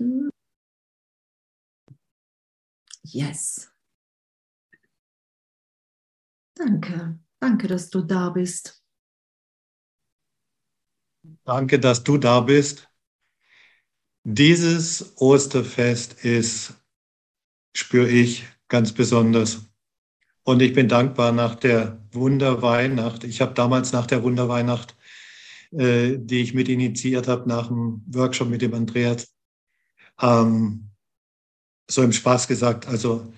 Atem. Yes. Danke. Danke, dass du da bist. Danke, dass du da bist. Dieses Osterfest ist, spüre ich, ganz besonders. Und ich bin dankbar nach der Wunderweihnacht. Ich habe damals nach der Wunderweihnacht, äh, die ich mit initiiert habe, nach dem Workshop mit dem Andreas, ähm, so im Spaß gesagt, also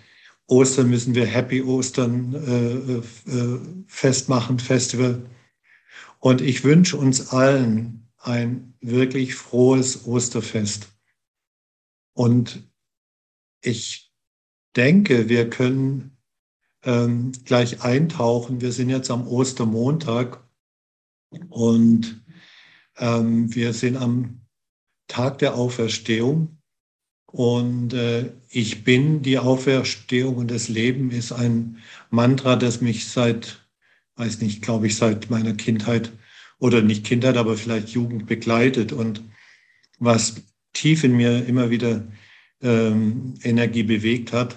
Ostern müssen wir Happy Ostern äh, äh, festmachen, Festival. Und ich wünsche uns allen ein wirklich frohes Osterfest. Und ich denke, wir können ähm, gleich eintauchen. Wir sind jetzt am Ostermontag und ähm, wir sind am Tag der Auferstehung. Und äh, ich bin die Auferstehung und das Leben ist ein Mantra, das mich seit, weiß nicht, glaube ich, seit meiner Kindheit oder nicht Kindheit, aber vielleicht Jugend begleitet. Und was tief in mir immer wieder ähm, Energie bewegt hat,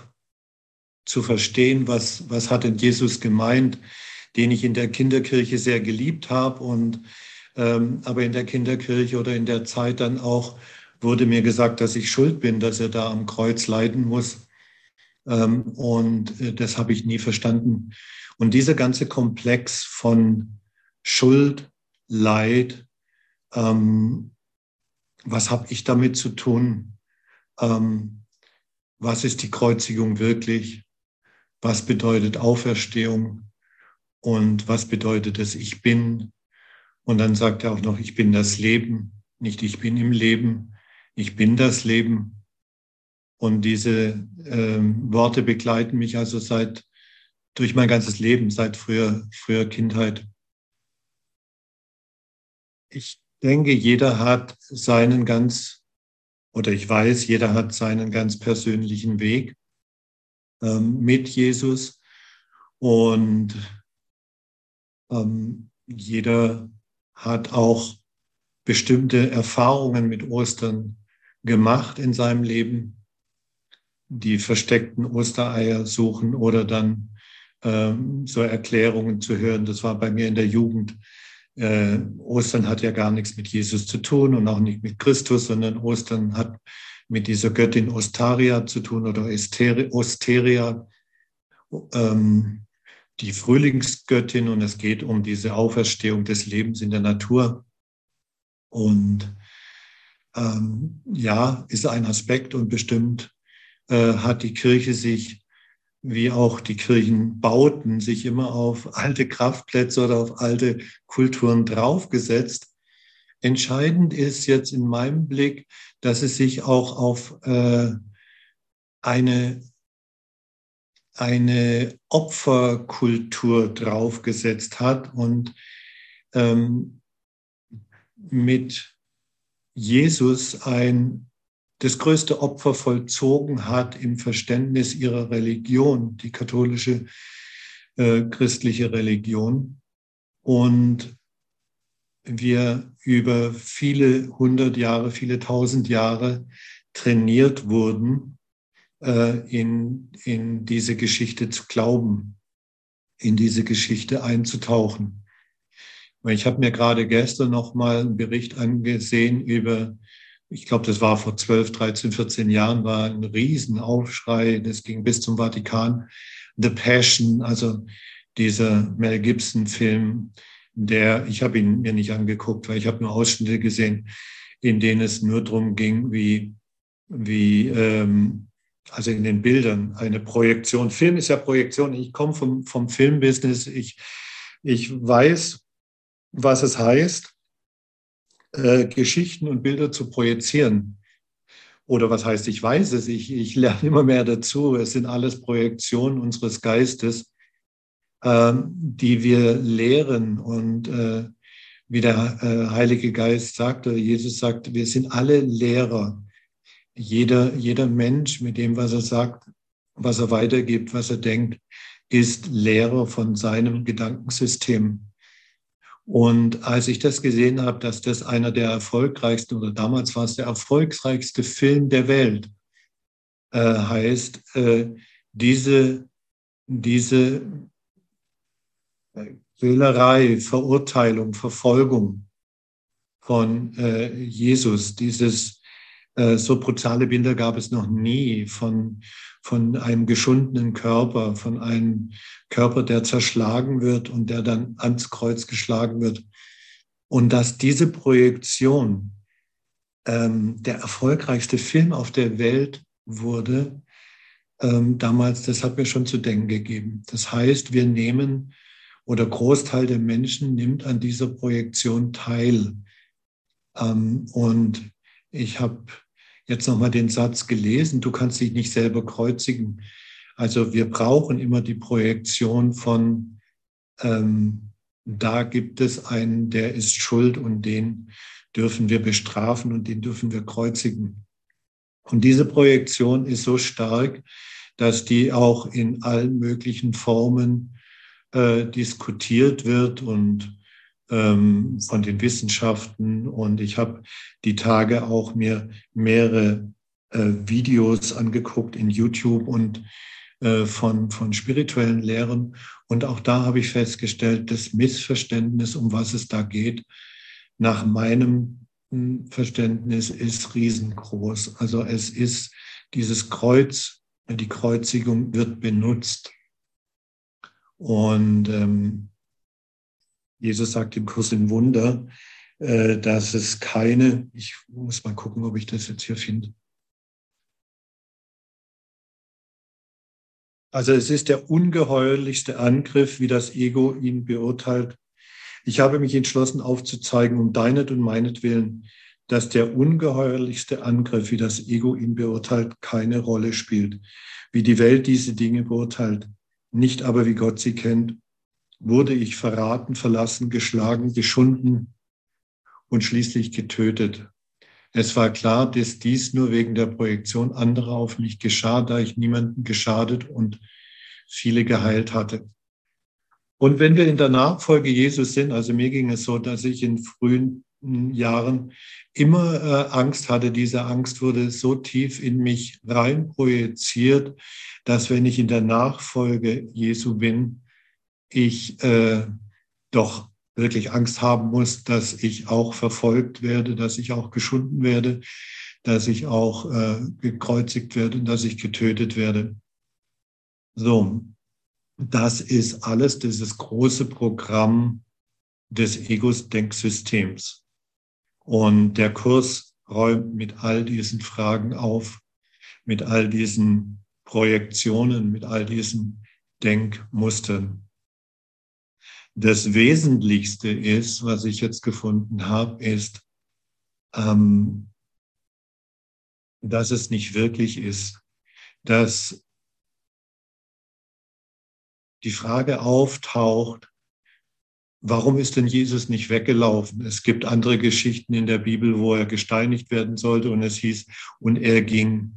zu verstehen, was, was hat denn Jesus gemeint, den ich in der Kinderkirche sehr geliebt habe und ähm, aber in der Kinderkirche oder in der Zeit dann auch wurde mir gesagt, dass ich schuld bin, dass er da am Kreuz leiden muss. Ähm, und äh, das habe ich nie verstanden. Und dieser ganze Komplex von Schuld, Leid, ähm, was habe ich damit zu tun? Ähm, was ist die Kreuzigung wirklich? Was bedeutet Auferstehung? Und was bedeutet es, ich bin? Und dann sagt er auch noch, ich bin das Leben, nicht ich bin im Leben, ich bin das Leben. Und diese ähm, Worte begleiten mich also seit durch mein ganzes Leben, seit früher, früher Kindheit. Ich denke, jeder hat seinen ganz, oder ich weiß, jeder hat seinen ganz persönlichen Weg ähm, mit Jesus. Und ähm, jeder hat auch bestimmte Erfahrungen mit Ostern gemacht in seinem Leben, die versteckten Ostereier suchen oder dann ähm, so Erklärungen zu hören. Das war bei mir in der Jugend. Äh, Ostern hat ja gar nichts mit Jesus zu tun und auch nicht mit Christus, sondern Ostern hat mit dieser Göttin Ostaria zu tun oder Osteria, ähm, die Frühlingsgöttin. Und es geht um diese Auferstehung des Lebens in der Natur. Und ähm, ja, ist ein Aspekt und bestimmt äh, hat die Kirche sich, wie auch die Kirchenbauten, sich immer auf alte Kraftplätze oder auf alte Kulturen draufgesetzt. Entscheidend ist jetzt in meinem Blick, dass es sich auch auf äh, eine, eine Opferkultur draufgesetzt hat und ähm, mit Jesus ein das größte Opfer vollzogen hat im Verständnis ihrer Religion, die katholische äh, christliche Religion. Und wir über viele hundert Jahre, viele tausend Jahre trainiert wurden, äh, in, in diese Geschichte zu glauben, in diese Geschichte einzutauchen. Ich habe mir gerade gestern noch mal einen Bericht angesehen über, ich glaube, das war vor 12, 13, 14 Jahren, war ein Riesenaufschrei, das ging bis zum Vatikan. The Passion, also dieser Mel Gibson-Film, der, ich habe ihn mir nicht angeguckt, weil ich habe nur Ausschnitte gesehen, in denen es nur darum ging, wie, wie ähm, also in den Bildern eine Projektion. Film ist ja Projektion. Ich komme vom, vom Filmbusiness. Ich, ich weiß, was es heißt, äh, Geschichten und Bilder zu projizieren. Oder was heißt, ich weiß es, ich, ich lerne immer mehr dazu. Es sind alles Projektionen unseres Geistes, äh, die wir lehren. Und äh, wie der äh, Heilige Geist sagte, Jesus sagte, wir sind alle Lehrer. Jeder, jeder Mensch mit dem, was er sagt, was er weitergibt, was er denkt, ist Lehrer von seinem Gedankensystem. Und als ich das gesehen habe, dass das einer der erfolgreichsten oder damals war es der erfolgreichste Film der Welt äh, heißt, äh, diese, diese Quälerei, Verurteilung, Verfolgung von äh, Jesus, dieses äh, so brutale Bilder gab es noch nie von, von einem geschundenen Körper, von einem Körper, der zerschlagen wird und der dann ans Kreuz geschlagen wird. Und dass diese Projektion ähm, der erfolgreichste Film auf der Welt wurde, ähm, damals, das hat mir schon zu denken gegeben. Das heißt, wir nehmen oder Großteil der Menschen nimmt an dieser Projektion teil. Ähm, und ich habe jetzt nochmal den Satz gelesen, du kannst dich nicht selber kreuzigen. Also wir brauchen immer die Projektion von, ähm, da gibt es einen, der ist schuld und den dürfen wir bestrafen und den dürfen wir kreuzigen. Und diese Projektion ist so stark, dass die auch in allen möglichen Formen äh, diskutiert wird und ähm, von den Wissenschaften. Und ich habe die Tage auch mir mehrere äh, Videos angeguckt in YouTube und äh, von, von spirituellen Lehren. Und auch da habe ich festgestellt, das Missverständnis, um was es da geht, nach meinem hm, Verständnis ist riesengroß. Also es ist dieses Kreuz, die Kreuzigung wird benutzt. Und ähm, Jesus sagt im Kurs im Wunder, äh, dass es keine, ich muss mal gucken, ob ich das jetzt hier finde. Also es ist der ungeheuerlichste Angriff, wie das Ego ihn beurteilt. Ich habe mich entschlossen aufzuzeigen, um deinet und meinetwillen, dass der ungeheuerlichste Angriff, wie das Ego ihn beurteilt, keine Rolle spielt, wie die Welt diese Dinge beurteilt, nicht aber wie Gott sie kennt wurde ich verraten, verlassen, geschlagen, geschunden und schließlich getötet. Es war klar, dass dies nur wegen der Projektion anderer auf mich geschah, da ich niemanden geschadet und viele geheilt hatte. Und wenn wir in der Nachfolge Jesus sind, also mir ging es so, dass ich in frühen Jahren immer äh, Angst hatte. Diese Angst wurde so tief in mich rein projiziert, dass wenn ich in der Nachfolge Jesu bin, ich äh, doch wirklich Angst haben muss, dass ich auch verfolgt werde, dass ich auch geschunden werde, dass ich auch äh, gekreuzigt werde dass ich getötet werde. So, das ist alles dieses große Programm des Egos-Denksystems. Und der Kurs räumt mit all diesen Fragen auf, mit all diesen Projektionen, mit all diesen Denkmustern das Wesentlichste ist, was ich jetzt gefunden habe, ist, ähm, dass es nicht wirklich ist, dass die Frage auftaucht, warum ist denn Jesus nicht weggelaufen? Es gibt andere Geschichten in der Bibel, wo er gesteinigt werden sollte und es hieß, und er ging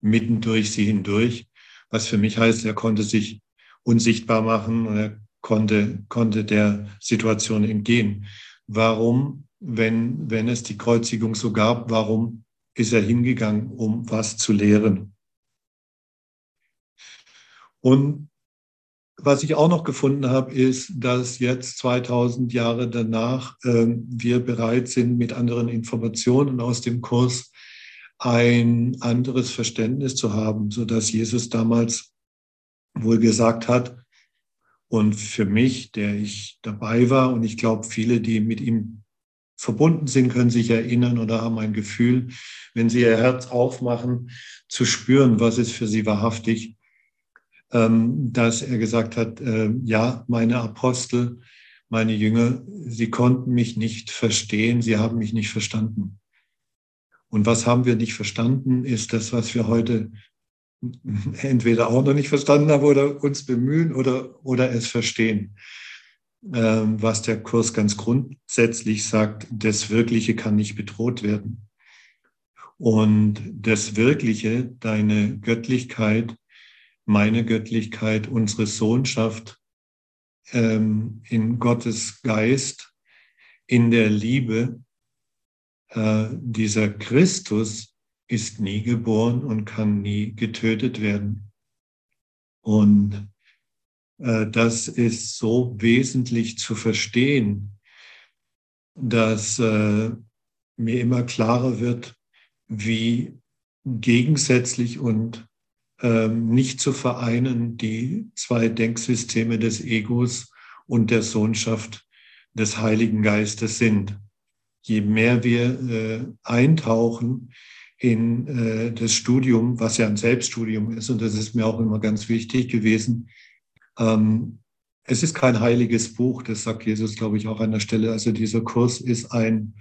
mitten durch sie hindurch, was für mich heißt, er konnte sich unsichtbar machen und er konnte, konnte der Situation entgehen. Warum, wenn, wenn es die Kreuzigung so gab, warum ist er hingegangen, um was zu lehren? Und was ich auch noch gefunden habe, ist, dass jetzt 2000 Jahre danach äh, wir bereit sind, mit anderen Informationen aus dem Kurs ein anderes Verständnis zu haben, so dass Jesus damals wohl gesagt hat, und für mich, der ich dabei war, und ich glaube, viele, die mit ihm verbunden sind, können sich erinnern oder haben ein Gefühl, wenn sie ihr Herz aufmachen, zu spüren, was ist für sie wahrhaftig, ähm, dass er gesagt hat, äh, ja, meine Apostel, meine Jünger, sie konnten mich nicht verstehen, sie haben mich nicht verstanden. Und was haben wir nicht verstanden, ist das, was wir heute entweder auch noch nicht verstanden haben oder uns bemühen oder, oder es verstehen. Ähm, was der Kurs ganz grundsätzlich sagt, das Wirkliche kann nicht bedroht werden. Und das Wirkliche, deine Göttlichkeit, meine Göttlichkeit, unsere Sohnschaft ähm, in Gottes Geist, in der Liebe. Äh, dieser Christus ist nie geboren und kann nie getötet werden. Und äh, das ist so wesentlich zu verstehen, dass äh, mir immer klarer wird, wie gegensätzlich und ähm, nicht zu vereinen die zwei Denksysteme des Egos und der Sohnschaft des Heiligen Geistes sind. Je mehr wir äh, eintauchen in äh, das Studium, was ja ein Selbststudium ist, und das ist mir auch immer ganz wichtig gewesen, ähm, es ist kein heiliges Buch, das sagt Jesus, glaube ich, auch an der Stelle. Also dieser Kurs ist ein,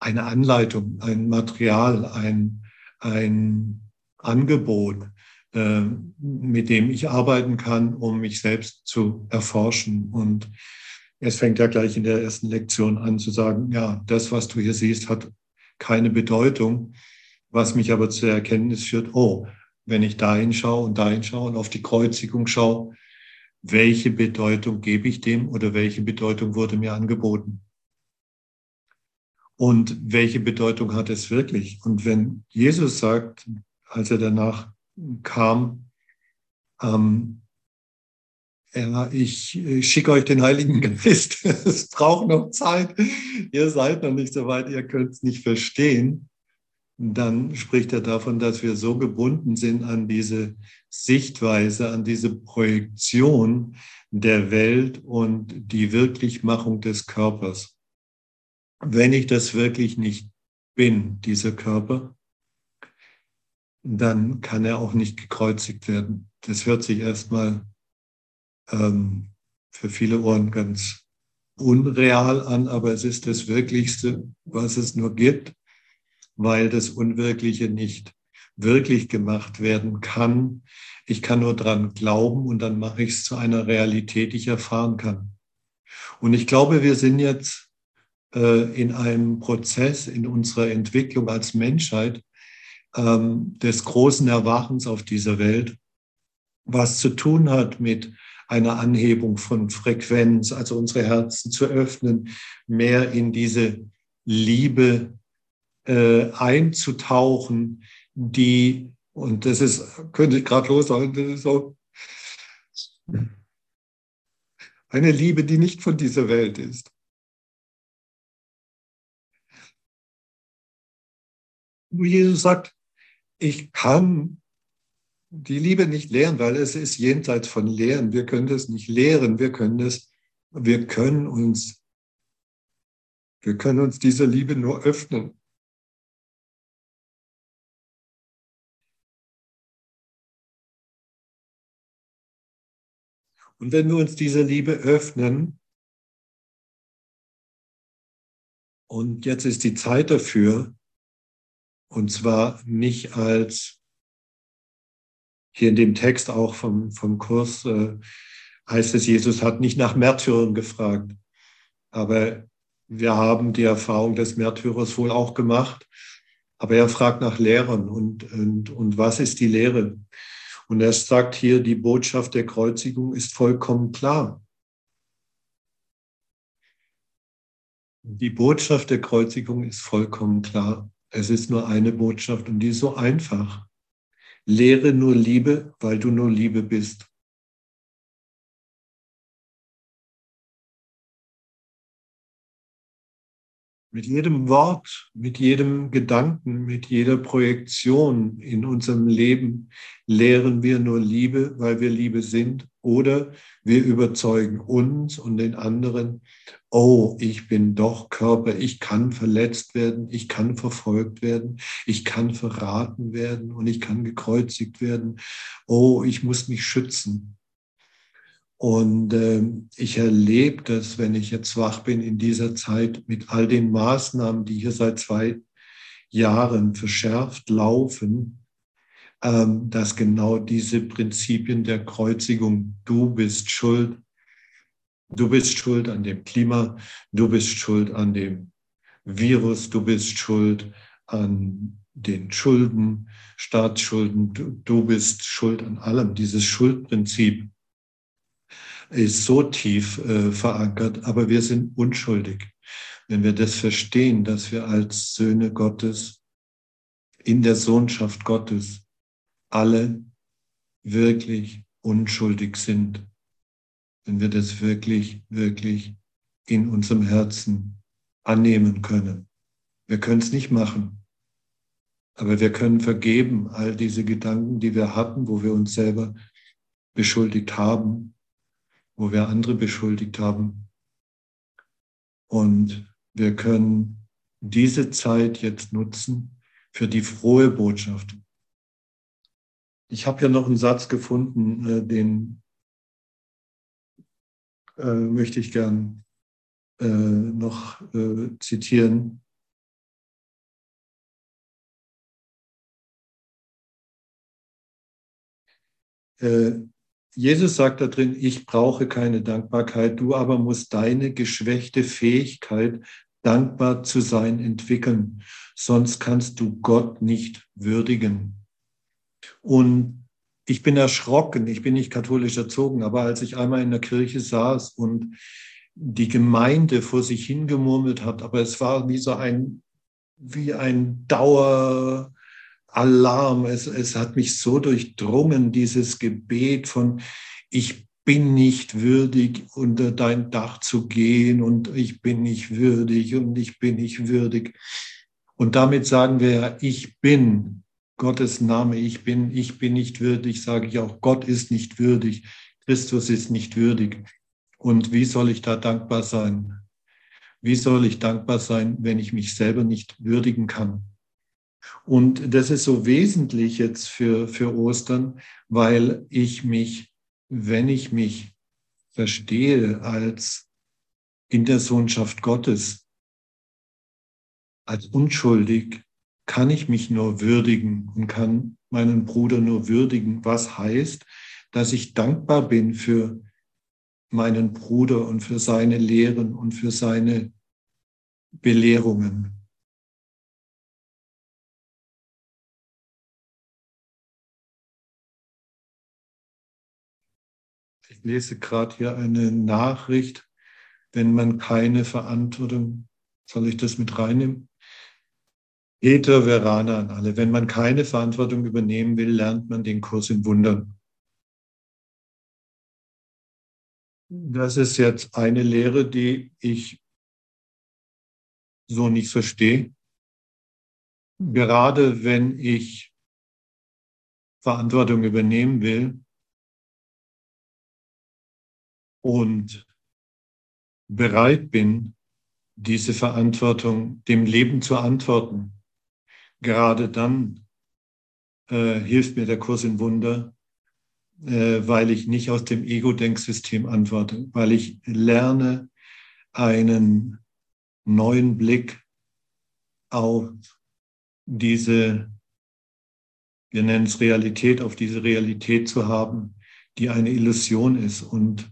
eine Anleitung, ein Material, ein, ein Angebot, äh, mit dem ich arbeiten kann, um mich selbst zu erforschen. Und es fängt ja gleich in der ersten Lektion an zu sagen, ja, das, was du hier siehst, hat keine Bedeutung, was mich aber zur Erkenntnis führt, oh, wenn ich dahin schaue und dahin schaue und auf die Kreuzigung schaue, welche Bedeutung gebe ich dem oder welche Bedeutung wurde mir angeboten? Und welche Bedeutung hat es wirklich? Und wenn Jesus sagt, als er danach kam, ähm, ja, ich, schicke euch den Heiligen Geist. es braucht noch Zeit. Ihr seid noch nicht so weit, ihr könnt es nicht verstehen. Dann spricht er davon, dass wir so gebunden sind an diese Sichtweise, an diese Projektion der Welt und die Wirklichmachung des Körpers. Wenn ich das wirklich nicht bin, dieser Körper, dann kann er auch nicht gekreuzigt werden. Das hört sich erstmal ähm, für viele Ohren ganz unreal an, aber es ist das Wirklichste, was es nur gibt, weil das Unwirkliche nicht wirklich gemacht werden kann. Ich kann nur dran glauben und dann mache ich es zu einer Realität, die ich erfahren kann. Und ich glaube, wir sind jetzt äh, in einem Prozess in unserer Entwicklung als Menschheit, ähm, des großen Erwachens auf dieser Welt, was zu tun hat mit einer Anhebung von Frequenz, also unsere Herzen zu öffnen, mehr in diese Liebe äh, einzutauchen, die, und das ist, könnte ich gerade lossagen, das ist so eine Liebe, die nicht von dieser Welt ist. Jesus sagt, ich kann die Liebe nicht lehren, weil es ist jenseits von Lehren. Wir können das nicht lehren, wir können das, wir können uns, wir können uns dieser Liebe nur öffnen. Und wenn wir uns dieser Liebe öffnen, und jetzt ist die Zeit dafür, und zwar nicht als hier in dem Text auch vom, vom Kurs äh, heißt es, Jesus hat nicht nach Märtyrern gefragt. Aber wir haben die Erfahrung des Märtyrers wohl auch gemacht. Aber er fragt nach Lehrern und, und, und was ist die Lehre? Und er sagt hier, die Botschaft der Kreuzigung ist vollkommen klar. Die Botschaft der Kreuzigung ist vollkommen klar. Es ist nur eine Botschaft und die ist so einfach. Lehre nur Liebe, weil du nur Liebe bist. Mit jedem Wort, mit jedem Gedanken, mit jeder Projektion in unserem Leben lehren wir nur Liebe, weil wir Liebe sind. Oder wir überzeugen uns und den anderen, oh, ich bin doch Körper, ich kann verletzt werden, ich kann verfolgt werden, ich kann verraten werden und ich kann gekreuzigt werden. Oh, ich muss mich schützen. Und äh, ich erlebe das, wenn ich jetzt wach bin in dieser Zeit mit all den Maßnahmen, die hier seit zwei Jahren verschärft laufen, ähm, dass genau diese Prinzipien der Kreuzigung, du bist schuld, du bist schuld an dem Klima, du bist schuld an dem Virus, du bist schuld an den Schulden, Staatsschulden, du, du bist schuld an allem, dieses Schuldprinzip ist so tief äh, verankert, aber wir sind unschuldig. Wenn wir das verstehen, dass wir als Söhne Gottes in der Sohnschaft Gottes alle wirklich unschuldig sind, wenn wir das wirklich, wirklich in unserem Herzen annehmen können. Wir können es nicht machen, aber wir können vergeben all diese Gedanken, die wir hatten, wo wir uns selber beschuldigt haben, wo wir andere beschuldigt haben. Und wir können diese Zeit jetzt nutzen für die frohe Botschaft. Ich habe ja noch einen Satz gefunden, äh, den äh, möchte ich gern äh, noch zitieren. Jesus sagt da drin, ich brauche keine Dankbarkeit, du aber musst deine geschwächte Fähigkeit, dankbar zu sein, entwickeln, sonst kannst du Gott nicht würdigen. Und ich bin erschrocken, ich bin nicht katholisch erzogen, aber als ich einmal in der Kirche saß und die Gemeinde vor sich hingemurmelt hat, aber es war wie so ein, wie ein Daueralarm. Es, es hat mich so durchdrungen, dieses Gebet von, ich bin nicht würdig, unter dein Dach zu gehen und ich bin nicht würdig und ich bin nicht würdig. Und damit sagen wir ja, ich bin Gottes Name, ich bin, ich bin nicht würdig, sage ich auch, Gott ist nicht würdig, Christus ist nicht würdig. Und wie soll ich da dankbar sein? Wie soll ich dankbar sein, wenn ich mich selber nicht würdigen kann? Und das ist so wesentlich jetzt für, für Ostern, weil ich mich, wenn ich mich verstehe als in der Sohnschaft Gottes, als unschuldig, kann ich mich nur würdigen und kann meinen Bruder nur würdigen, was heißt, dass ich dankbar bin für meinen Bruder und für seine Lehren und für seine Belehrungen. Lese gerade hier eine Nachricht, wenn man keine Verantwortung, soll ich das mit reinnehmen? Peter Verana an alle. Wenn man keine Verantwortung übernehmen will, lernt man den Kurs in Wundern. Das ist jetzt eine Lehre, die ich so nicht verstehe. Gerade wenn ich Verantwortung übernehmen will und bereit bin, diese Verantwortung dem Leben zu antworten, gerade dann äh, hilft mir der Kurs in Wunder, äh, weil ich nicht aus dem Ego-Denksystem antworte, weil ich lerne einen neuen Blick auf diese, wir nennen es Realität, auf diese Realität zu haben, die eine Illusion ist. Und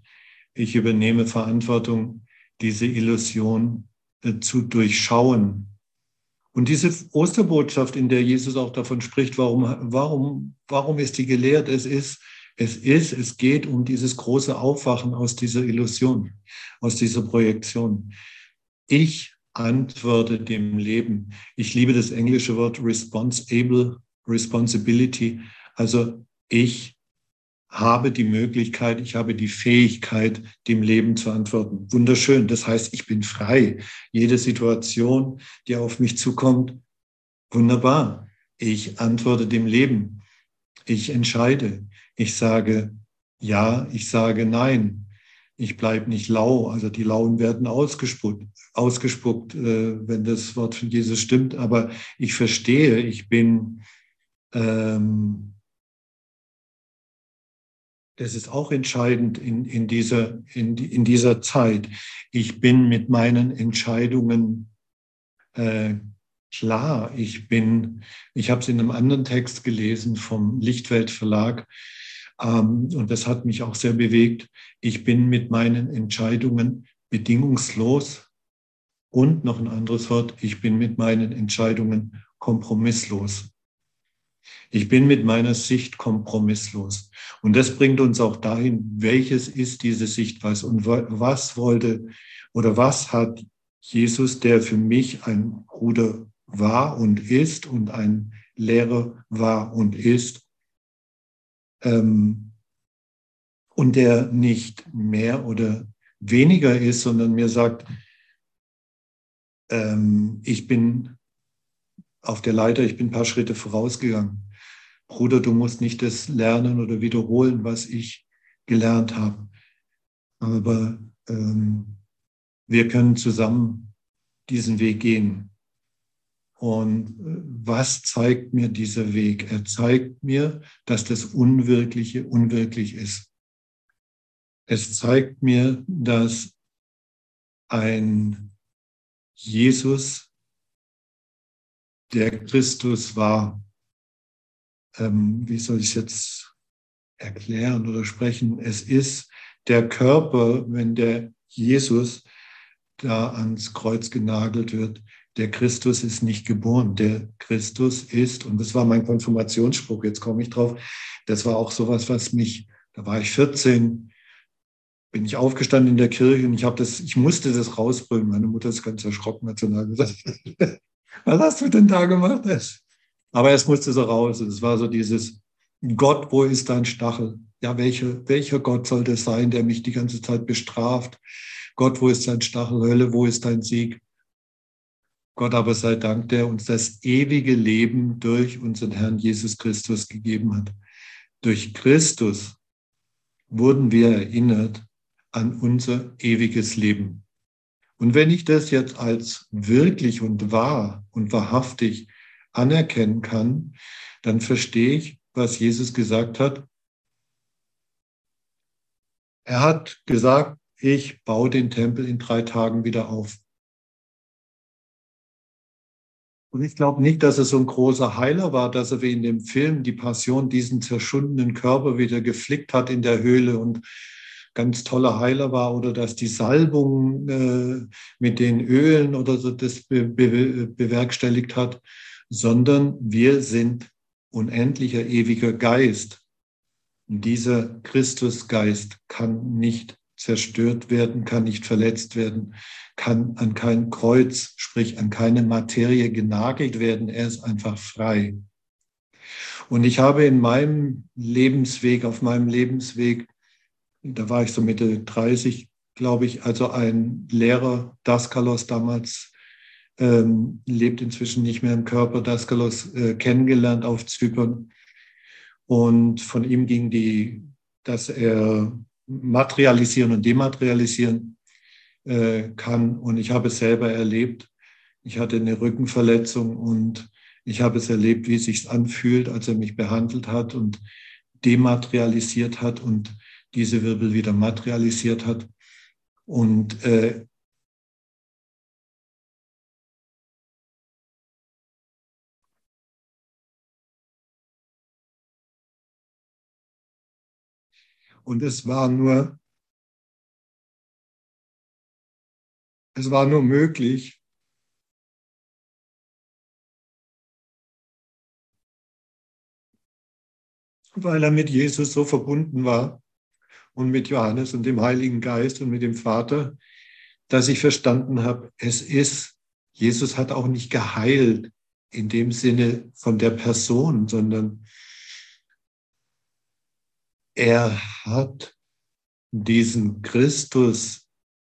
ich übernehme Verantwortung, diese Illusion äh, zu durchschauen und diese Osterbotschaft, in der Jesus auch davon spricht, warum, warum, warum ist die gelehrt? Es ist, es ist, es geht um dieses große Aufwachen aus dieser Illusion, aus dieser Projektion. Ich antworte dem Leben. Ich liebe das englische Wort responsible, responsibility. Also ich habe die Möglichkeit, ich habe die Fähigkeit, dem Leben zu antworten. Wunderschön. Das heißt, ich bin frei. Jede Situation, die auf mich zukommt, wunderbar. Ich antworte dem Leben. Ich entscheide. Ich sage ja, ich sage nein. Ich bleibe nicht lau. Also die Lauen werden ausgespuckt, ausgespuckt äh, wenn das Wort von Jesus stimmt. Aber ich verstehe, ich bin ähm, das ist auch entscheidend in, in, dieser, in, in dieser Zeit. Ich bin mit meinen Entscheidungen äh, klar. Ich bin, ich habe es in einem anderen Text gelesen vom Lichtwelt Verlag ähm, und das hat mich auch sehr bewegt. Ich bin mit meinen Entscheidungen bedingungslos und noch ein anderes Wort, ich bin mit meinen Entscheidungen kompromisslos. Ich bin mit meiner Sicht kompromisslos. Und das bringt uns auch dahin, welches ist diese Sichtweise und was wollte oder was hat Jesus, der für mich ein Bruder war und ist und ein Lehrer war und ist, ähm, und der nicht mehr oder weniger ist, sondern mir sagt, ähm, ich bin auf der Leiter, ich bin ein paar Schritte vorausgegangen. Bruder, du musst nicht das lernen oder wiederholen, was ich gelernt habe. Aber ähm, wir können zusammen diesen Weg gehen. Und äh, was zeigt mir dieser Weg? Er zeigt mir, dass das Unwirkliche unwirklich ist. Es zeigt mir, dass ein Jesus, der Christus war, ähm, wie soll ich es jetzt erklären oder sprechen? Es ist der Körper, wenn der Jesus da ans Kreuz genagelt wird. Der Christus ist nicht geboren. Der Christus ist, und das war mein Konfirmationsspruch, jetzt komme ich drauf, das war auch sowas, was mich, da war ich 14, bin ich aufgestanden in der Kirche und ich habe das, ich musste das rausbringen. Meine Mutter ist ganz erschrocken, hat so gesagt, was hast du denn da gemacht? Aber es musste so raus. Und es war so dieses, Gott, wo ist dein Stachel? Ja, welche, welcher Gott soll das sein, der mich die ganze Zeit bestraft? Gott, wo ist dein Stachel? Hölle, wo ist dein Sieg? Gott aber sei Dank, der uns das ewige Leben durch unseren Herrn Jesus Christus gegeben hat. Durch Christus wurden wir erinnert an unser ewiges Leben. Und wenn ich das jetzt als wirklich und wahr und wahrhaftig anerkennen kann, dann verstehe ich, was Jesus gesagt hat. Er hat gesagt, ich baue den Tempel in drei Tagen wieder auf. Und ich glaube nicht, dass er so ein großer Heiler war, dass er wie in dem Film Die Passion diesen zerschundenen Körper wieder geflickt hat in der Höhle und ganz toller Heiler war oder dass die Salbung äh, mit den Ölen oder so das be be bewerkstelligt hat, sondern wir sind unendlicher ewiger Geist. Und dieser Christusgeist kann nicht zerstört werden, kann nicht verletzt werden, kann an kein Kreuz, sprich an keine Materie genagelt werden. Er ist einfach frei. Und ich habe in meinem Lebensweg, auf meinem Lebensweg da war ich so Mitte 30, glaube ich, also ein Lehrer, Daskalos damals, ähm, lebt inzwischen nicht mehr im Körper, Daskalos äh, kennengelernt auf Zypern. Und von ihm ging die, dass er materialisieren und dematerialisieren äh, kann. Und ich habe es selber erlebt. Ich hatte eine Rückenverletzung und ich habe es erlebt, wie es sich anfühlt, als er mich behandelt hat und dematerialisiert hat und diese Wirbel wieder materialisiert hat. Und äh, Und es war nur, es war nur möglich, weil er mit Jesus so verbunden war, und mit Johannes und dem Heiligen Geist und mit dem Vater, dass ich verstanden habe, es ist, Jesus hat auch nicht geheilt in dem Sinne von der Person, sondern er hat diesen Christus,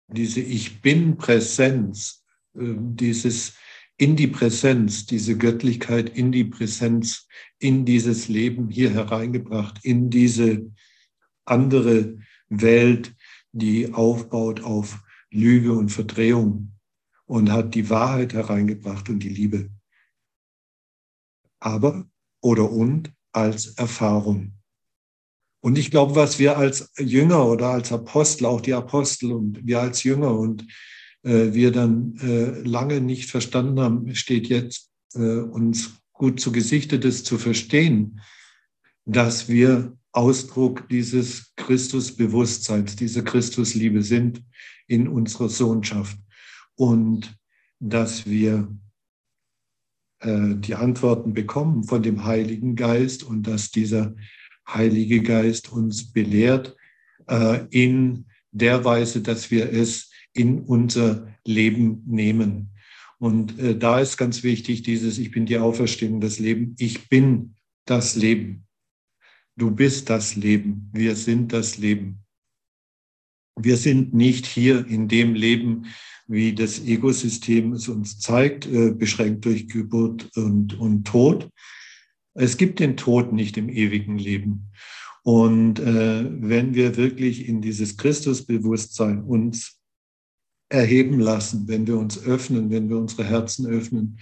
diese Ich bin Präsenz, ähm, dieses in die Präsenz, diese Göttlichkeit in die Präsenz, in dieses Leben hier hereingebracht, in diese andere Welt, die aufbaut auf Lüge und Verdrehung und hat die Wahrheit hereingebracht und die Liebe. Aber oder und als Erfahrung. Und ich glaube, was wir als Jünger oder als Apostel, auch die Apostel und wir als Jünger und äh, wir dann äh, lange nicht verstanden haben, steht jetzt äh, uns gut zu Gesichte, das zu verstehen, dass wir Ausdruck dieses Christusbewusstseins, dieser Christusliebe sind in unserer Sohnschaft und dass wir äh, die Antworten bekommen von dem Heiligen Geist und dass dieser Heilige Geist uns belehrt äh, in der Weise, dass wir es in unser Leben nehmen. Und äh, da ist ganz wichtig dieses, ich bin die Auferstehung, das Leben. Ich bin das Leben. Du bist das Leben. Wir sind das Leben. Wir sind nicht hier in dem Leben, wie das Egosystem es uns zeigt, äh, beschränkt durch Geburt und, und Tod. Es gibt den Tod nicht im ewigen Leben. Und äh, wenn wir wirklich in dieses Christusbewusstsein uns erheben lassen, wenn wir uns öffnen, wenn wir unsere Herzen öffnen,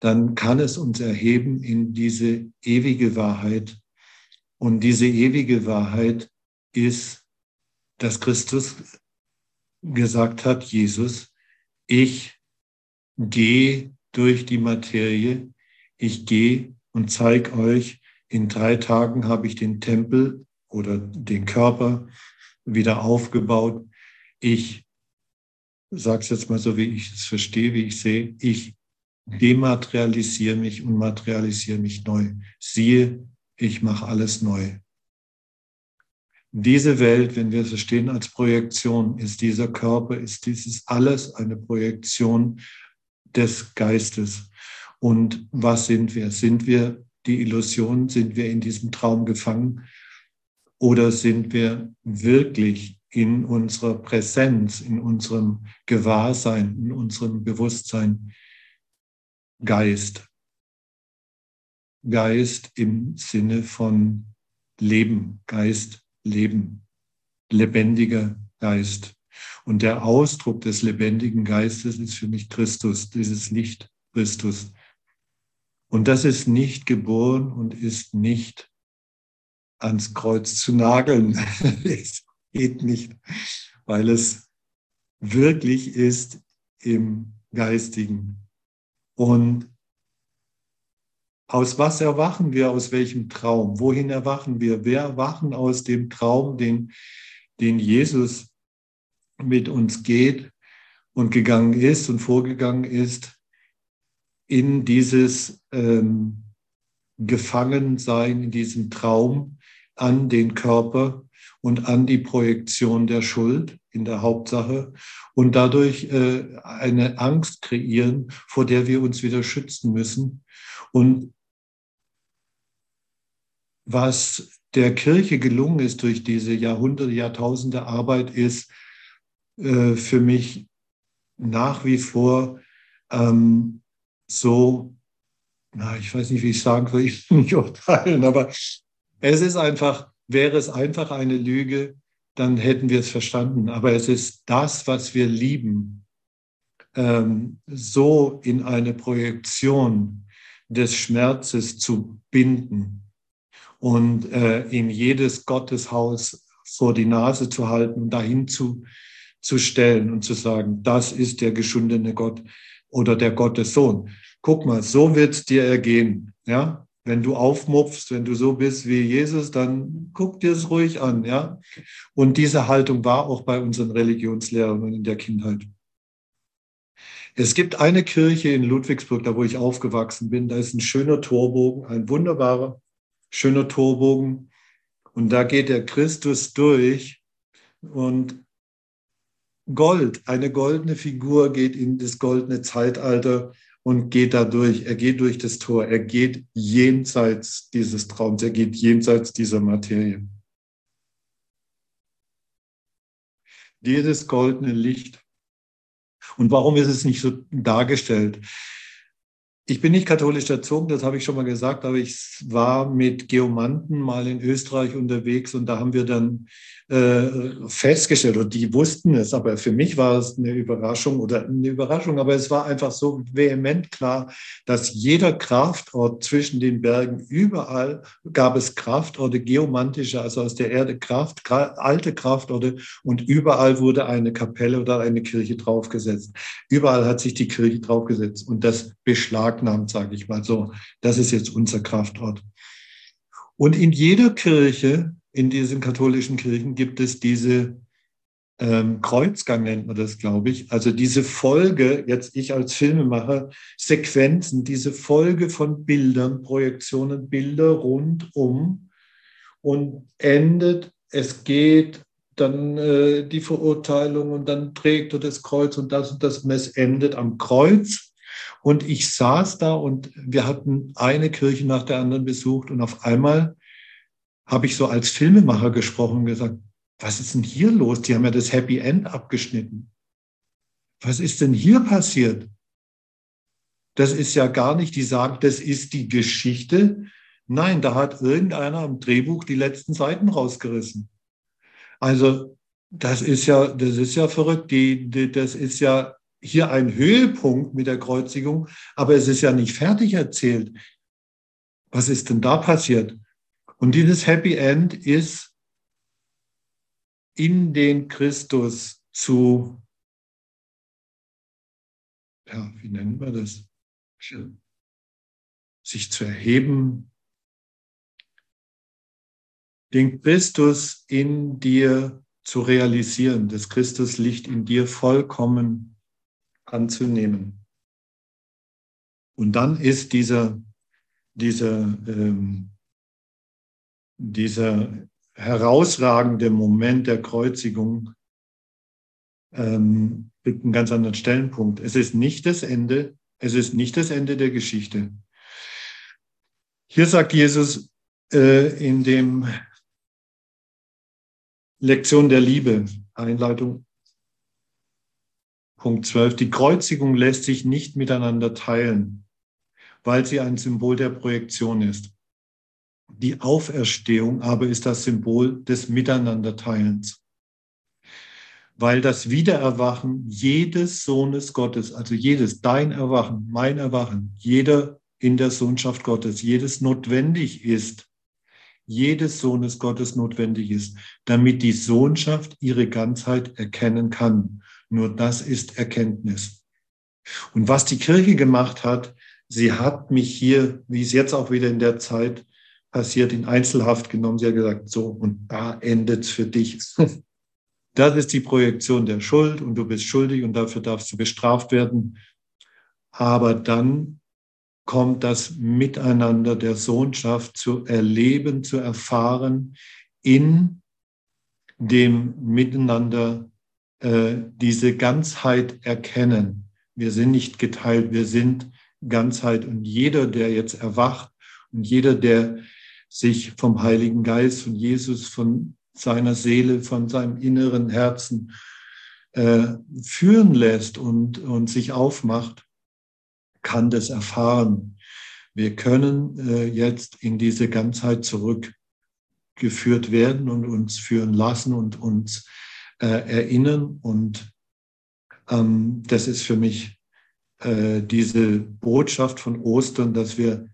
dann kann es uns erheben in diese ewige Wahrheit. Und diese ewige Wahrheit ist, dass Christus gesagt hat, Jesus, ich gehe durch die Materie, ich gehe und zeige euch, in drei Tagen habe ich den Tempel oder den Körper wieder aufgebaut. Ich sage es jetzt mal so, wie ich es verstehe, wie ich sehe, ich dematerialisiere mich und materialisiere mich neu. Siehe, ich mache alles neu. Diese Welt, wenn wir es verstehen als Projektion, ist dieser Körper, ist dieses alles eine Projektion des Geistes. Und was sind wir? Sind wir die Illusion? Sind wir in diesem Traum gefangen? Oder sind wir wirklich in unserer Präsenz, in unserem Gewahrsein, in unserem Bewusstsein Geist? Geist im Sinne von Leben, Geist Leben, lebendiger Geist. Und der Ausdruck des lebendigen Geistes ist für mich Christus, dieses Licht Christus. Und das ist nicht geboren und ist nicht ans Kreuz zu nageln. es geht nicht, weil es wirklich ist im Geistigen. Und aus was erwachen wir? Aus welchem Traum? Wohin erwachen wir? Wir erwachen aus dem Traum, den, den Jesus mit uns geht und gegangen ist und vorgegangen ist in dieses ähm, Gefangensein, in diesem Traum an den Körper und an die Projektion der Schuld in der Hauptsache und dadurch äh, eine Angst kreieren, vor der wir uns wieder schützen müssen. Und was der Kirche gelungen ist durch diese Jahrhunderte, Jahrtausende Arbeit, ist äh, für mich nach wie vor ähm, so, na, ich weiß nicht, wie ich sagen soll, ich will nicht urteilen, aber es ist einfach, wäre es einfach eine Lüge, dann hätten wir es verstanden. Aber es ist das, was wir lieben, ähm, so in eine Projektion des Schmerzes zu binden und äh, in jedes Gotteshaus vor die Nase zu halten und dahin zu, zu stellen und zu sagen, das ist der geschundene Gott oder der Gottessohn. Guck mal, so wird es dir ergehen. Ja? Wenn du aufmupfst, wenn du so bist wie Jesus, dann guck dir es ruhig an. Ja? Und diese Haltung war auch bei unseren Religionslehrern in der Kindheit. Es gibt eine Kirche in Ludwigsburg, da wo ich aufgewachsen bin, da ist ein schöner Torbogen, ein wunderbarer schöner Torbogen. Und da geht der Christus durch und Gold, eine goldene Figur geht in das goldene Zeitalter und geht da durch. Er geht durch das Tor. Er geht jenseits dieses Traums. Er geht jenseits dieser Materie. Jedes goldene Licht. Und warum ist es nicht so dargestellt? Ich bin nicht katholisch erzogen, das habe ich schon mal gesagt, aber ich war mit Geomanten mal in Österreich unterwegs und da haben wir dann festgestellt, und die wussten es, aber für mich war es eine Überraschung oder eine Überraschung, aber es war einfach so vehement klar, dass jeder Kraftort zwischen den Bergen, überall gab es Kraftorte, geomantische, also aus der Erde Kraft, alte Kraftorte und überall wurde eine Kapelle oder eine Kirche draufgesetzt. Überall hat sich die Kirche draufgesetzt und das beschlagnahmt, sage ich mal so. Das ist jetzt unser Kraftort. Und in jeder Kirche in diesen katholischen Kirchen gibt es diese ähm, Kreuzgang nennt man das, glaube ich. Also diese Folge, jetzt ich als Filmemacher, Sequenzen, diese Folge von Bildern, Projektionen, Bilder rundum und endet, es geht dann äh, die Verurteilung und dann trägt er das Kreuz und das und das Mess endet am Kreuz. Und ich saß da und wir hatten eine Kirche nach der anderen besucht und auf einmal habe ich so als Filmemacher gesprochen und gesagt, was ist denn hier los? Die haben ja das Happy End abgeschnitten. Was ist denn hier passiert? Das ist ja gar nicht, die sagen, das ist die Geschichte. Nein, da hat irgendeiner am Drehbuch die letzten Seiten rausgerissen. Also das ist ja, das ist ja verrückt. Die, die, das ist ja hier ein Höhepunkt mit der Kreuzigung, aber es ist ja nicht fertig erzählt. Was ist denn da passiert? Und dieses Happy End ist in den Christus zu, ja, wie nennen wir das? Sich zu erheben, den Christus in dir zu realisieren, das Christuslicht in dir vollkommen anzunehmen. Und dann ist dieser, dieser, ähm, dieser herausragende Moment der Kreuzigung ähm, einen ganz anderen Stellenpunkt. Es ist nicht das Ende, es ist nicht das Ende der Geschichte. Hier sagt Jesus äh, in dem Lektion der Liebe, Einleitung, Punkt 12, die Kreuzigung lässt sich nicht miteinander teilen, weil sie ein Symbol der Projektion ist. Die Auferstehung aber ist das Symbol des Miteinanderteilens. Weil das Wiedererwachen jedes Sohnes Gottes, also jedes, dein Erwachen, mein Erwachen, jeder in der Sohnschaft Gottes, jedes notwendig ist, jedes Sohnes Gottes notwendig ist, damit die Sohnschaft ihre Ganzheit erkennen kann. Nur das ist Erkenntnis. Und was die Kirche gemacht hat, sie hat mich hier, wie es jetzt auch wieder in der Zeit passiert, in Einzelhaft genommen. Sie hat gesagt, so, und da endet's für dich. Das ist die Projektion der Schuld und du bist schuldig und dafür darfst du bestraft werden. Aber dann kommt das Miteinander der Sohnschaft zu erleben, zu erfahren, in dem Miteinander äh, diese Ganzheit erkennen. Wir sind nicht geteilt, wir sind Ganzheit. Und jeder, der jetzt erwacht und jeder, der sich vom Heiligen Geist, von Jesus, von seiner Seele, von seinem inneren Herzen äh, führen lässt und, und sich aufmacht, kann das erfahren. Wir können äh, jetzt in diese Ganzheit zurückgeführt werden und uns führen lassen und uns äh, erinnern. Und ähm, das ist für mich äh, diese Botschaft von Ostern, dass wir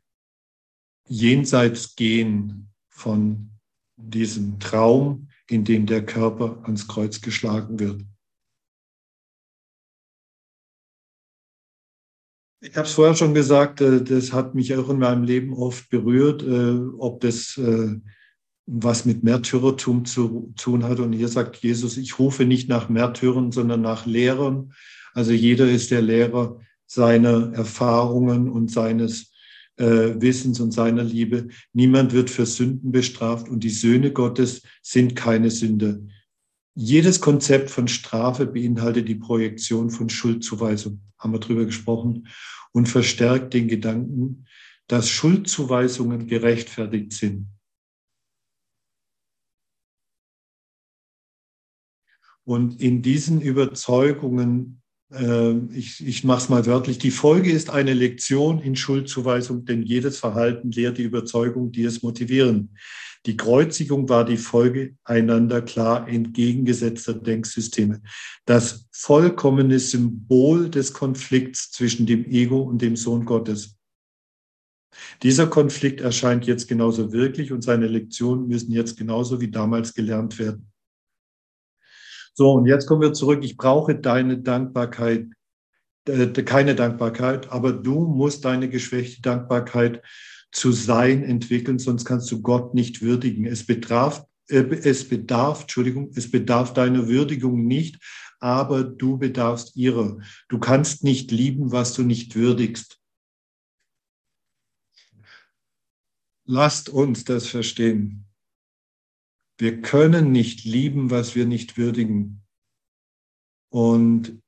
jenseits gehen von diesem Traum, in dem der Körper ans Kreuz geschlagen wird. Ich habe es vorher schon gesagt, äh, das hat mich auch in meinem Leben oft berührt, äh, ob das äh, was mit Märtyrertum zu tun hat. Und hier sagt Jesus, ich rufe nicht nach Märtyrern, sondern nach Lehrern. Also jeder ist der Lehrer seiner Erfahrungen und seines äh, Wissens und seiner Liebe. Niemand wird für Sünden bestraft und die Söhne Gottes sind keine Sünder. Jedes Konzept von Strafe beinhaltet die Projektion von Schuldzuweisung, haben wir drüber gesprochen, und verstärkt den Gedanken, dass Schuldzuweisungen gerechtfertigt sind. Und in diesen Überzeugungen ich, ich mache es mal wörtlich, die Folge ist eine Lektion in Schuldzuweisung, denn jedes Verhalten lehrt die Überzeugung, die es motivieren. Die Kreuzigung war die Folge einander klar entgegengesetzter Denksysteme. Das vollkommene Symbol des Konflikts zwischen dem Ego und dem Sohn Gottes. Dieser Konflikt erscheint jetzt genauso wirklich und seine Lektionen müssen jetzt genauso wie damals gelernt werden. So, und jetzt kommen wir zurück. Ich brauche deine Dankbarkeit, äh, keine Dankbarkeit, aber du musst deine geschwächte Dankbarkeit zu sein entwickeln, sonst kannst du Gott nicht würdigen. Es betraf, äh, es bedarf, Entschuldigung, es bedarf deiner Würdigung nicht, aber du bedarfst ihrer. Du kannst nicht lieben, was du nicht würdigst. Lasst uns das verstehen. Wir können nicht lieben, was wir nicht würdigen. Und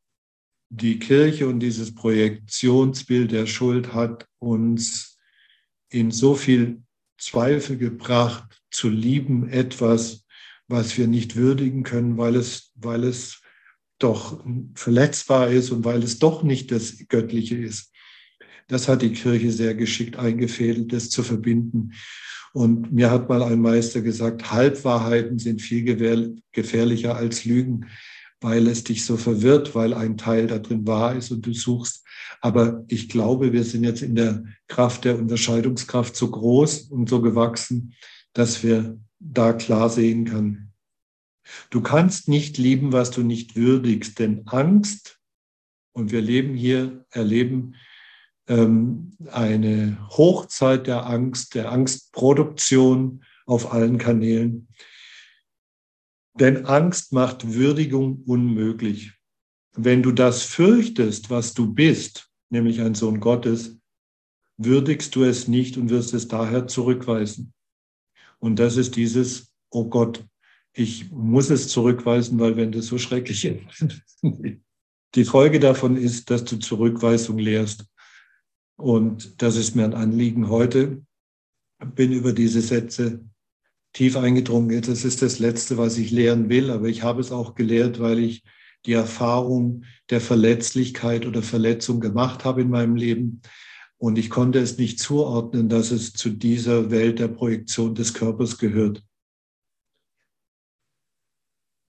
die Kirche und dieses Projektionsbild der Schuld hat uns in so viel Zweifel gebracht, zu lieben etwas, was wir nicht würdigen können, weil es, weil es doch verletzbar ist und weil es doch nicht das Göttliche ist. Das hat die Kirche sehr geschickt eingefädelt, das zu verbinden. Und mir hat mal ein Meister gesagt, Halbwahrheiten sind viel gefährlicher als Lügen, weil es dich so verwirrt, weil ein Teil da drin wahr ist und du suchst. Aber ich glaube, wir sind jetzt in der Kraft der Unterscheidungskraft so groß und so gewachsen, dass wir da klar sehen können, Du kannst nicht lieben, was du nicht würdigst, denn Angst, und wir leben hier, erleben eine Hochzeit der Angst, der Angstproduktion auf allen Kanälen. Denn Angst macht Würdigung unmöglich. Wenn du das fürchtest, was du bist, nämlich ein Sohn Gottes, würdigst du es nicht und wirst es daher zurückweisen. Und das ist dieses, oh Gott, ich muss es zurückweisen, weil wenn das so schrecklich ist, die Folge davon ist, dass du Zurückweisung lehrst. Und das ist mir ein Anliegen heute. Bin über diese Sätze tief eingedrungen. Das ist das Letzte, was ich lehren will, aber ich habe es auch gelehrt, weil ich die Erfahrung der Verletzlichkeit oder Verletzung gemacht habe in meinem Leben. Und ich konnte es nicht zuordnen, dass es zu dieser Welt der Projektion des Körpers gehört.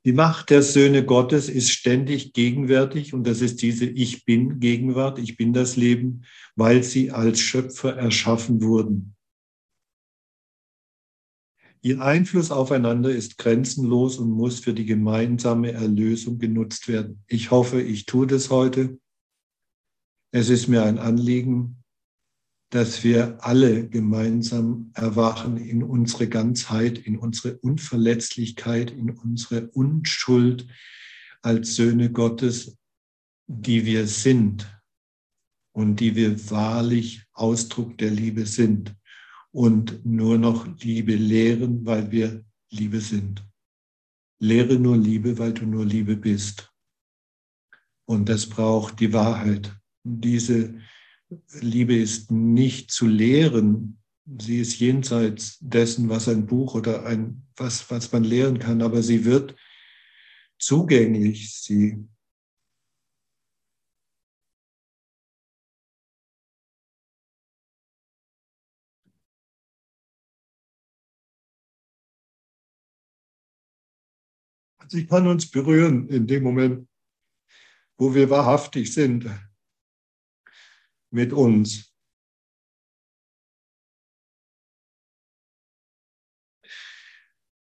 Die Macht der Söhne Gottes ist ständig gegenwärtig und das ist diese Ich bin Gegenwart, ich bin das Leben, weil sie als Schöpfer erschaffen wurden. Ihr Einfluss aufeinander ist grenzenlos und muss für die gemeinsame Erlösung genutzt werden. Ich hoffe, ich tue das heute. Es ist mir ein Anliegen, dass wir alle gemeinsam erwachen in unsere Ganzheit, in unsere Unverletzlichkeit, in unsere Unschuld als Söhne Gottes, die wir sind und die wir wahrlich Ausdruck der Liebe sind und nur noch Liebe lehren, weil wir Liebe sind. Lehre nur Liebe, weil du nur Liebe bist. Und das braucht die Wahrheit. Diese Liebe ist nicht zu lehren. Sie ist jenseits dessen, was ein Buch oder ein, was, was man lehren kann, aber sie wird zugänglich. Sie Sie kann uns berühren in dem Moment, wo wir wahrhaftig sind mit uns.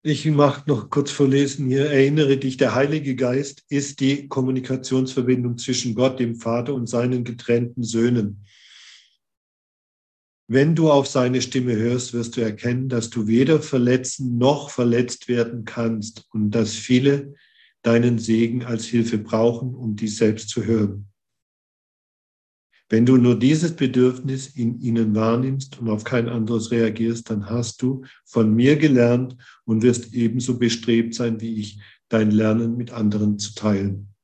Ich mache noch kurz verlesen hier. Erinnere dich, der Heilige Geist ist die Kommunikationsverbindung zwischen Gott, dem Vater und seinen getrennten Söhnen. Wenn du auf seine Stimme hörst, wirst du erkennen, dass du weder verletzen noch verletzt werden kannst und dass viele deinen Segen als Hilfe brauchen, um dies selbst zu hören. Wenn du nur dieses Bedürfnis in ihnen wahrnimmst und auf kein anderes reagierst, dann hast du von mir gelernt und wirst ebenso bestrebt sein wie ich, dein Lernen mit anderen zu teilen.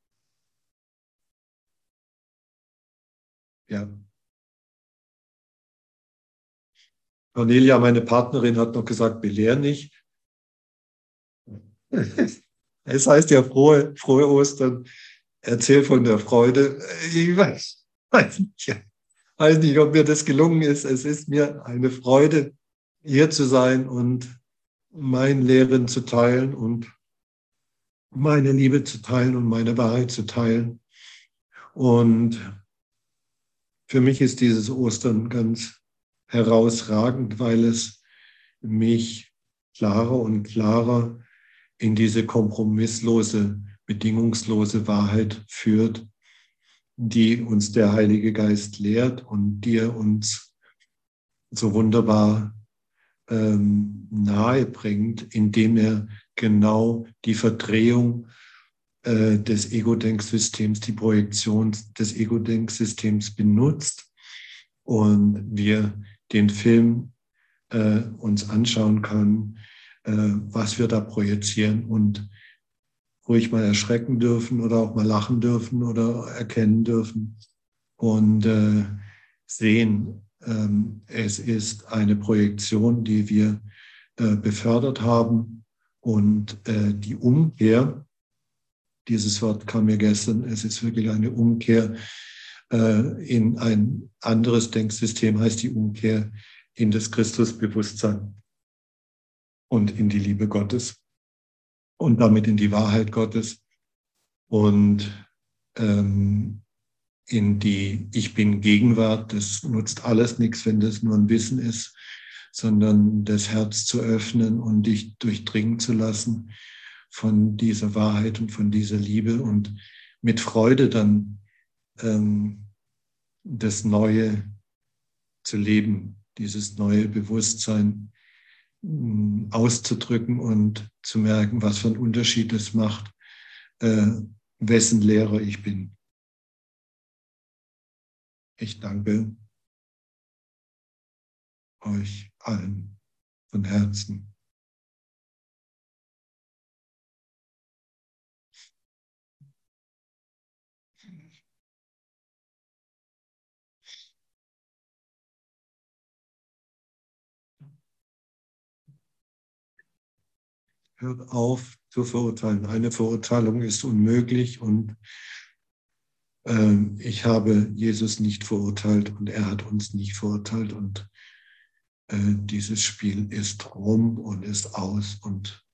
Ja. Cornelia, meine Partnerin, hat noch gesagt, belehr nicht. Es heißt ja frohe, frohe Ostern. Erzähl von der Freude. Ich weiß, weiß nicht, weiß nicht, ob mir das gelungen ist. Es ist mir eine Freude, hier zu sein und mein Lehren zu teilen und meine Liebe zu teilen und meine Wahrheit zu teilen. Und für mich ist dieses Ostern ganz herausragend, weil es mich klarer und klarer in diese kompromisslose, bedingungslose Wahrheit führt, die uns der Heilige Geist lehrt und die er uns so wunderbar ähm, nahe bringt, indem er genau die Verdrehung äh, des Ego-Denksystems, die Projektion des Ego-Denksystems benutzt und wir den Film äh, uns anschauen können, äh, was wir da projizieren und ruhig mal erschrecken dürfen oder auch mal lachen dürfen oder erkennen dürfen und äh, sehen, ähm, es ist eine Projektion, die wir äh, befördert haben und äh, die Umkehr, dieses Wort kam mir gestern, es ist wirklich eine Umkehr äh, in ein anderes Denksystem, heißt die Umkehr in das Christusbewusstsein und in die Liebe Gottes und damit in die Wahrheit Gottes und ähm, in die Ich bin Gegenwart. Das nutzt alles nichts, wenn das nur ein Wissen ist, sondern das Herz zu öffnen und dich durchdringen zu lassen von dieser Wahrheit und von dieser Liebe und mit Freude dann ähm, das Neue zu leben, dieses neue Bewusstsein auszudrücken und zu merken, was für einen Unterschied es macht, äh, wessen Lehrer ich bin. Ich danke euch allen von Herzen. Hört auf zu verurteilen. Eine Verurteilung ist unmöglich und ähm, ich habe Jesus nicht verurteilt und er hat uns nicht verurteilt und äh, dieses Spiel ist rum und ist aus und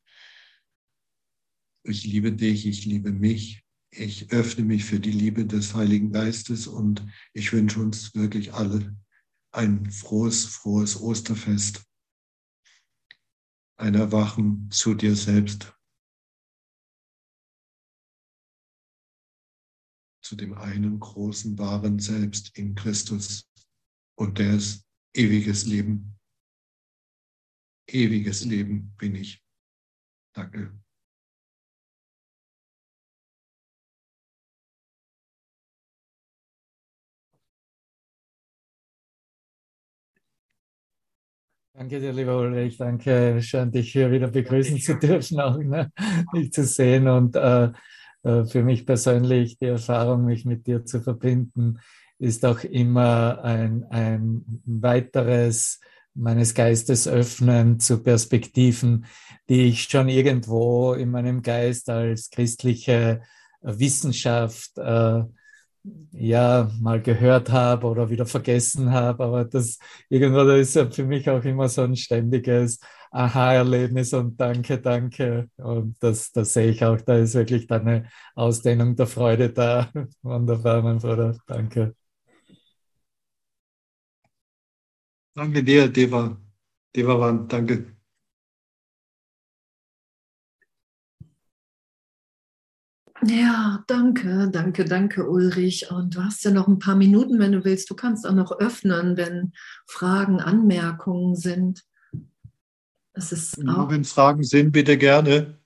ich liebe dich, ich liebe mich, ich öffne mich für die Liebe des Heiligen Geistes und ich wünsche uns wirklich alle ein frohes, frohes Osterfest, ein Erwachen zu dir selbst. zu dem einen großen, wahren Selbst in Christus. Und der ist ewiges Leben. Ewiges Leben bin ich. Danke. Danke dir, lieber Ulrich. Danke, schön, dich hier wieder begrüßen zu dürfen, auch ne? dich zu sehen und äh, äh, für mich persönlich die Erfahrung, mich mit dir zu verbinden, ist auch immer ein, ein weiteres meines Geistes öffnen zu Perspektiven, die ich schon irgendwo in meinem Geist als christliche Wissenschaft äh, ja mal gehört habe oder wieder vergessen habe. Aber das irgendwo das ist ja für mich auch immer so ein ständiges Aha-Erlebnis und danke, danke. Und das, das sehe ich auch, da ist wirklich eine Ausdehnung der Freude da. Wunderbar, mein Bruder, danke. Danke dir, Deva. Deva, danke. Ja, danke, danke, danke, Ulrich. Und du hast ja noch ein paar Minuten, wenn du willst. Du kannst auch noch öffnen, wenn Fragen, Anmerkungen sind. Das ist auch wenn Fragen sind, bitte gerne.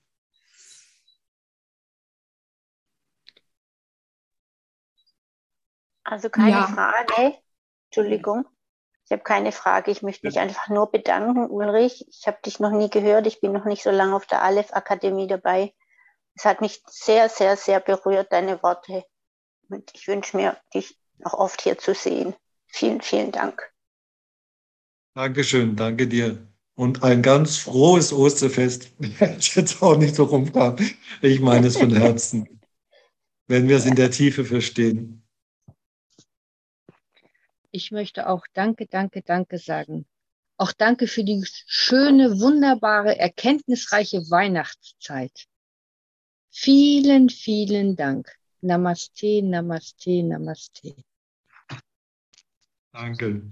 Also keine ja. Frage. Entschuldigung. Ich habe keine Frage. Ich möchte mich einfach nur bedanken, Ulrich. Ich habe dich noch nie gehört. Ich bin noch nicht so lange auf der Aleph Akademie dabei. Es hat mich sehr, sehr, sehr berührt, deine Worte. Und ich wünsche mir, dich noch oft hier zu sehen. Vielen, vielen Dank. Dankeschön. Danke dir und ein ganz frohes Osterfest, wenn es jetzt auch nicht so rumkam. Ich meine es von Herzen, wenn wir es in der Tiefe verstehen. Ich möchte auch Danke, Danke, Danke sagen. Auch Danke für die schöne, wunderbare, erkenntnisreiche Weihnachtszeit. Vielen, vielen Dank. Namaste, Namaste, Namaste. Danke.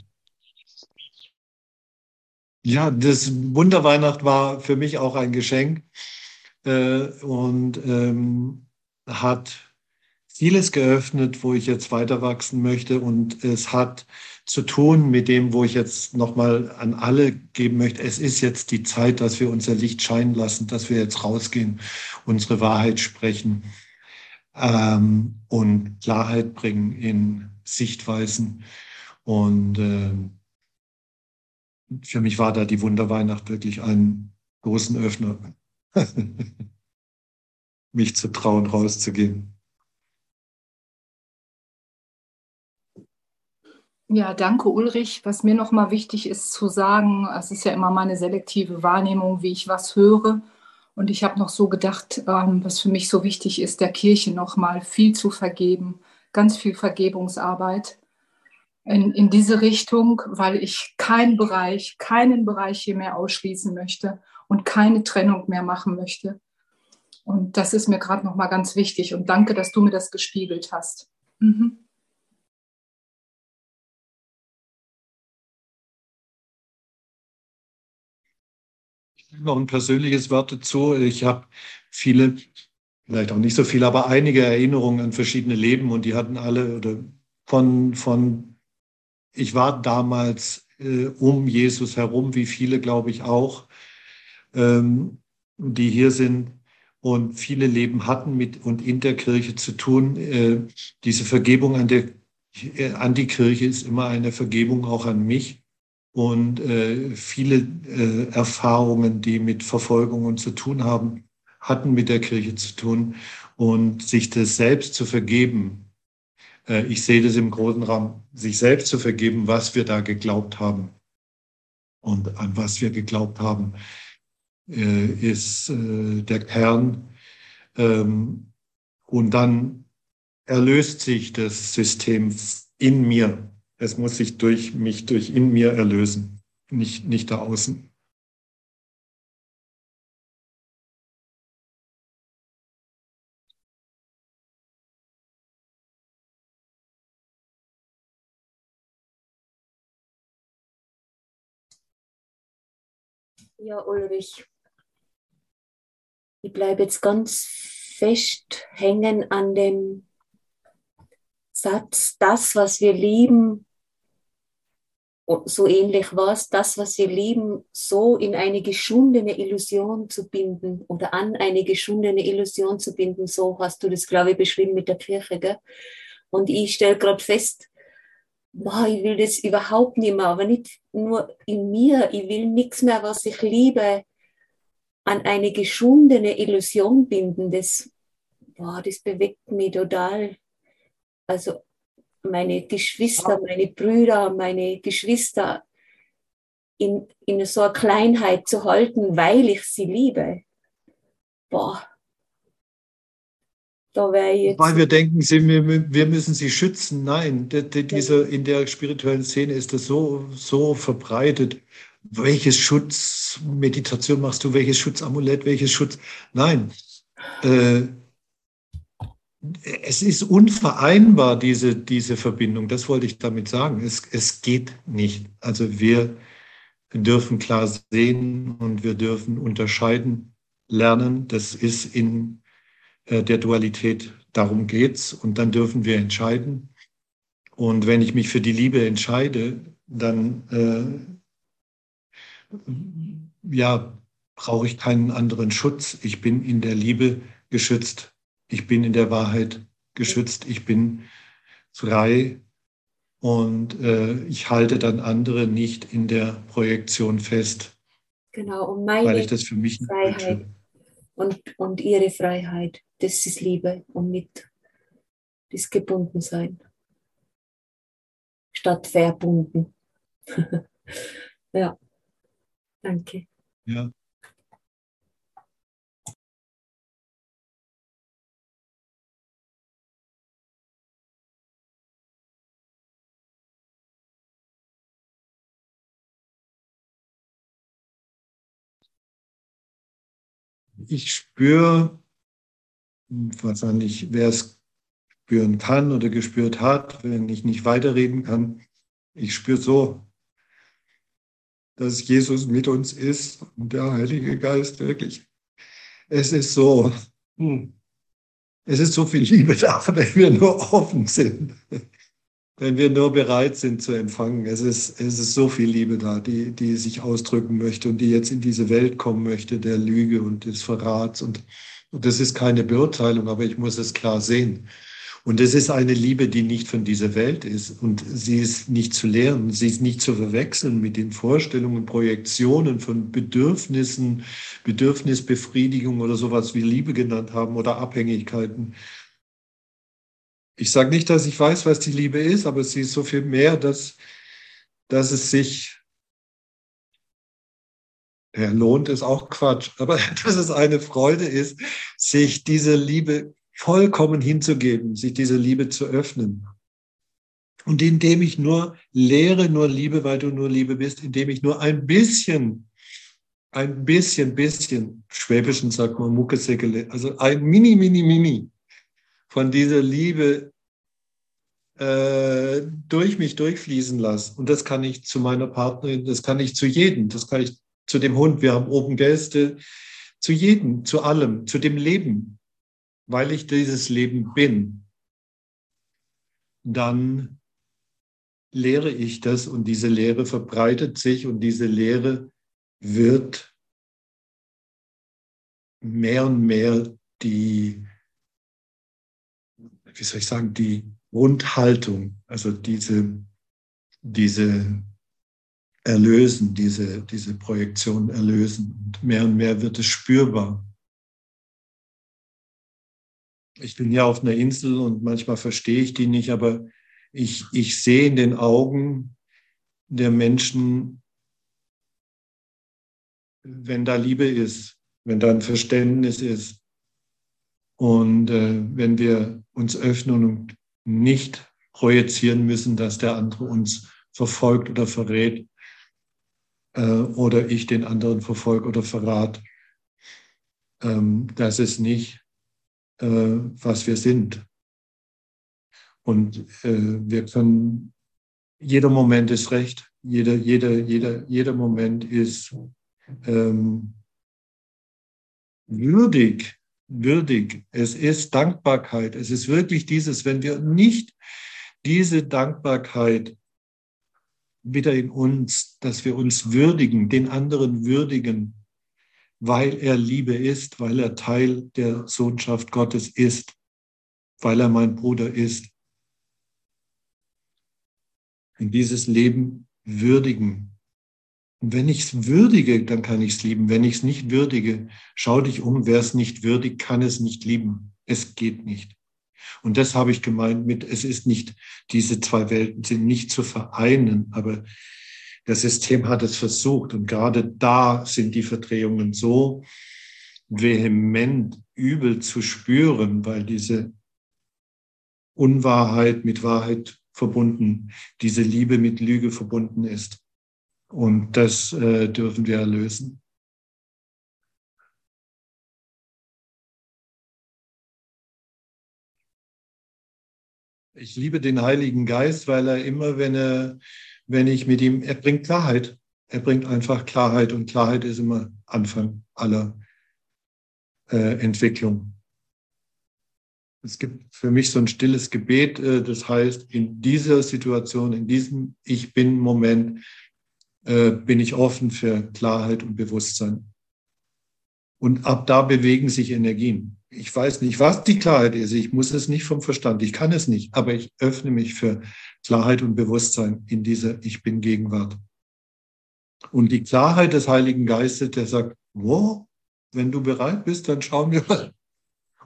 Ja, das Wunderweihnacht war für mich auch ein Geschenk äh, und ähm, hat vieles geöffnet, wo ich jetzt weiter wachsen möchte und es hat zu tun mit dem, wo ich jetzt nochmal an alle geben möchte. Es ist jetzt die Zeit, dass wir unser Licht scheinen lassen, dass wir jetzt rausgehen, unsere Wahrheit sprechen ähm, und Klarheit bringen in Sichtweisen. Und äh, für mich war da die Wunderweihnacht wirklich ein großen Öffner, mich zu trauen, rauszugehen. Ja, danke Ulrich. Was mir nochmal wichtig ist zu sagen, es ist ja immer meine selektive Wahrnehmung, wie ich was höre. Und ich habe noch so gedacht, ähm, was für mich so wichtig ist, der Kirche nochmal viel zu vergeben, ganz viel Vergebungsarbeit in, in diese Richtung, weil ich keinen Bereich, keinen Bereich hier mehr ausschließen möchte und keine Trennung mehr machen möchte. Und das ist mir gerade nochmal ganz wichtig. Und danke, dass du mir das gespiegelt hast. Mhm. Noch ein persönliches Wort dazu. Ich habe viele, vielleicht auch nicht so viele, aber einige Erinnerungen an verschiedene Leben und die hatten alle oder von, von ich war damals äh, um Jesus herum, wie viele, glaube ich, auch, ähm, die hier sind und viele Leben hatten mit und in der Kirche zu tun. Äh, diese Vergebung an, der, äh, an die Kirche ist immer eine Vergebung auch an mich und äh, viele äh, Erfahrungen, die mit Verfolgungen zu tun haben, hatten mit der Kirche zu tun. Und sich das selbst zu vergeben, äh, ich sehe das im großen Rahmen, sich selbst zu vergeben, was wir da geglaubt haben und an was wir geglaubt haben, äh, ist äh, der Kern. Ähm, und dann erlöst sich das System in mir es muss sich durch mich, durch in mir erlösen, nicht, nicht da außen. Ja, Ulrich, ich bleibe jetzt ganz fest hängen an dem Satz, das, was wir lieben, so ähnlich war es, das, was wir lieben, so in eine geschundene Illusion zu binden oder an eine geschundene Illusion zu binden. So hast du das, glaube ich, beschrieben mit der Kirche. Gell? Und ich stelle gerade fest, boah, ich will das überhaupt nicht mehr, aber nicht nur in mir. Ich will nichts mehr, was ich liebe, an eine geschundene Illusion binden. Das, boah, das bewegt mich total. Also meine Geschwister, meine Brüder, meine Geschwister in, in so einer Kleinheit zu halten, weil ich sie liebe. Boah. Da wäre jetzt. Weil wir denken, wir müssen sie schützen. Nein, diese, in der spirituellen Szene ist das so, so verbreitet. Welches Schutzmeditation machst du? Welches Schutzamulett? Welches Schutz? Nein. Äh, es ist unvereinbar, diese, diese Verbindung. Das wollte ich damit sagen. Es, es geht nicht. Also wir dürfen klar sehen und wir dürfen unterscheiden lernen. Das ist in äh, der Dualität, darum geht's. Und dann dürfen wir entscheiden. Und wenn ich mich für die Liebe entscheide, dann äh, ja, brauche ich keinen anderen Schutz. Ich bin in der Liebe geschützt ich bin in der Wahrheit geschützt, ich bin frei und äh, ich halte dann andere nicht in der Projektion fest. Genau, und meine weil ich das für mich Freiheit und, und ihre Freiheit, das ist Liebe und nicht das Gebundensein statt verbunden. ja, danke. Ja. Ich spüre, wahrscheinlich wer es spüren kann oder gespürt hat, wenn ich nicht weiterreden kann, ich spüre so, dass Jesus mit uns ist und der Heilige Geist wirklich. Es ist so, hm, Es ist so viel Liebe da, wenn wir nur offen sind, wenn wir nur bereit sind zu empfangen. Es ist, es ist so viel Liebe da, die, die sich ausdrücken möchte und die jetzt in diese Welt kommen möchte, der Lüge und des Verrats. Und, und das ist keine Beurteilung, aber ich muss es klar sehen. Und es ist eine Liebe, die nicht von dieser Welt ist. Und sie ist nicht zu lehren, sie ist nicht zu verwechseln mit den Vorstellungen, Projektionen von Bedürfnissen, Bedürfnisbefriedigung oder sowas wie Liebe genannt haben oder Abhängigkeiten. Ich sage nicht, dass ich weiß, was die Liebe ist, aber sie ist so viel mehr, dass, dass es sich ja, lohnt, ist auch Quatsch, aber dass es eine Freude ist, sich diese Liebe vollkommen hinzugeben, sich diese Liebe zu öffnen. Und indem ich nur lehre, nur liebe, weil du nur Liebe bist, indem ich nur ein bisschen, ein bisschen, bisschen, Schwäbischen sagt man Muckesäckele, also ein mini, mini, mini von dieser Liebe äh, durch mich durchfließen lasse. Und das kann ich zu meiner Partnerin, das kann ich zu jedem, das kann ich zu dem Hund, wir haben oben Gäste, zu jedem, zu allem, zu dem Leben, weil ich dieses Leben bin, dann lehre ich das und diese Lehre verbreitet sich und diese Lehre wird mehr und mehr die, wie soll ich sagen, die Grundhaltung, also diese, diese erlösen, diese, diese Projektion erlösen. Und mehr und mehr wird es spürbar ich bin ja auf einer Insel und manchmal verstehe ich die nicht, aber ich, ich sehe in den Augen der Menschen, wenn da Liebe ist, wenn da ein Verständnis ist und äh, wenn wir uns öffnen und nicht projizieren müssen, dass der andere uns verfolgt oder verrät äh, oder ich den anderen verfolge oder verrat. Ähm, das ist nicht äh, was wir sind. Und äh, wir können, jeder Moment ist recht, jeder, jeder, jeder, jeder Moment ist ähm, würdig, würdig. Es ist Dankbarkeit. Es ist wirklich dieses, wenn wir nicht diese Dankbarkeit wieder in uns, dass wir uns würdigen, den anderen würdigen, weil er Liebe ist, weil er Teil der Sohnschaft Gottes ist, weil er mein Bruder ist. In dieses Leben würdigen. Wenn ich es würdige, dann kann ich es lieben. Wenn ich es nicht würdige, schau dich um, wer es nicht würdigt, kann es nicht lieben. Es geht nicht. Und das habe ich gemeint mit, es ist nicht, diese zwei Welten sind nicht zu vereinen, aber das System hat es versucht und gerade da sind die Verdrehungen so vehement übel zu spüren, weil diese Unwahrheit mit Wahrheit verbunden, diese Liebe mit Lüge verbunden ist. Und das äh, dürfen wir erlösen. Ich liebe den Heiligen Geist, weil er immer, wenn er wenn ich mit ihm, er bringt Klarheit. Er bringt einfach Klarheit und Klarheit ist immer Anfang aller äh, Entwicklung. Es gibt für mich so ein stilles Gebet, äh, das heißt, in dieser Situation, in diesem Ich bin-Moment äh, bin ich offen für Klarheit und Bewusstsein. Und ab da bewegen sich Energien. Ich weiß nicht, was die Klarheit ist. Ich muss es nicht vom Verstand. Ich kann es nicht. Aber ich öffne mich für Klarheit und Bewusstsein in dieser Ich bin Gegenwart. Und die Klarheit des Heiligen Geistes, der sagt, wo, wenn du bereit bist, dann schauen wir mal.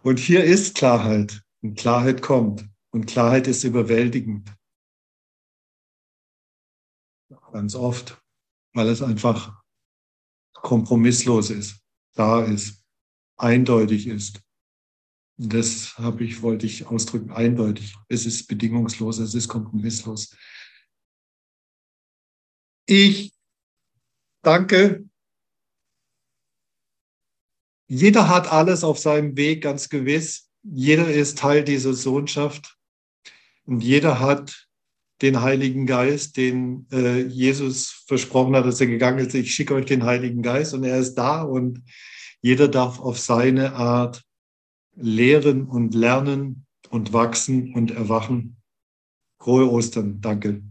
Und hier ist Klarheit. Und Klarheit kommt. Und Klarheit ist überwältigend. Ganz oft, weil es einfach kompromisslos ist, da ist, eindeutig ist. Das habe ich, wollte ich ausdrücken, eindeutig. Es ist bedingungslos, es ist kompromisslos. Ich danke. Jeder hat alles auf seinem Weg, ganz gewiss. Jeder ist Teil dieser Sohnschaft. Und jeder hat den Heiligen Geist, den äh, Jesus versprochen hat, dass er gegangen ist. Ich schicke euch den Heiligen Geist und er ist da und jeder darf auf seine Art lehren und lernen und wachsen und erwachen. Frohe Ostern. Danke.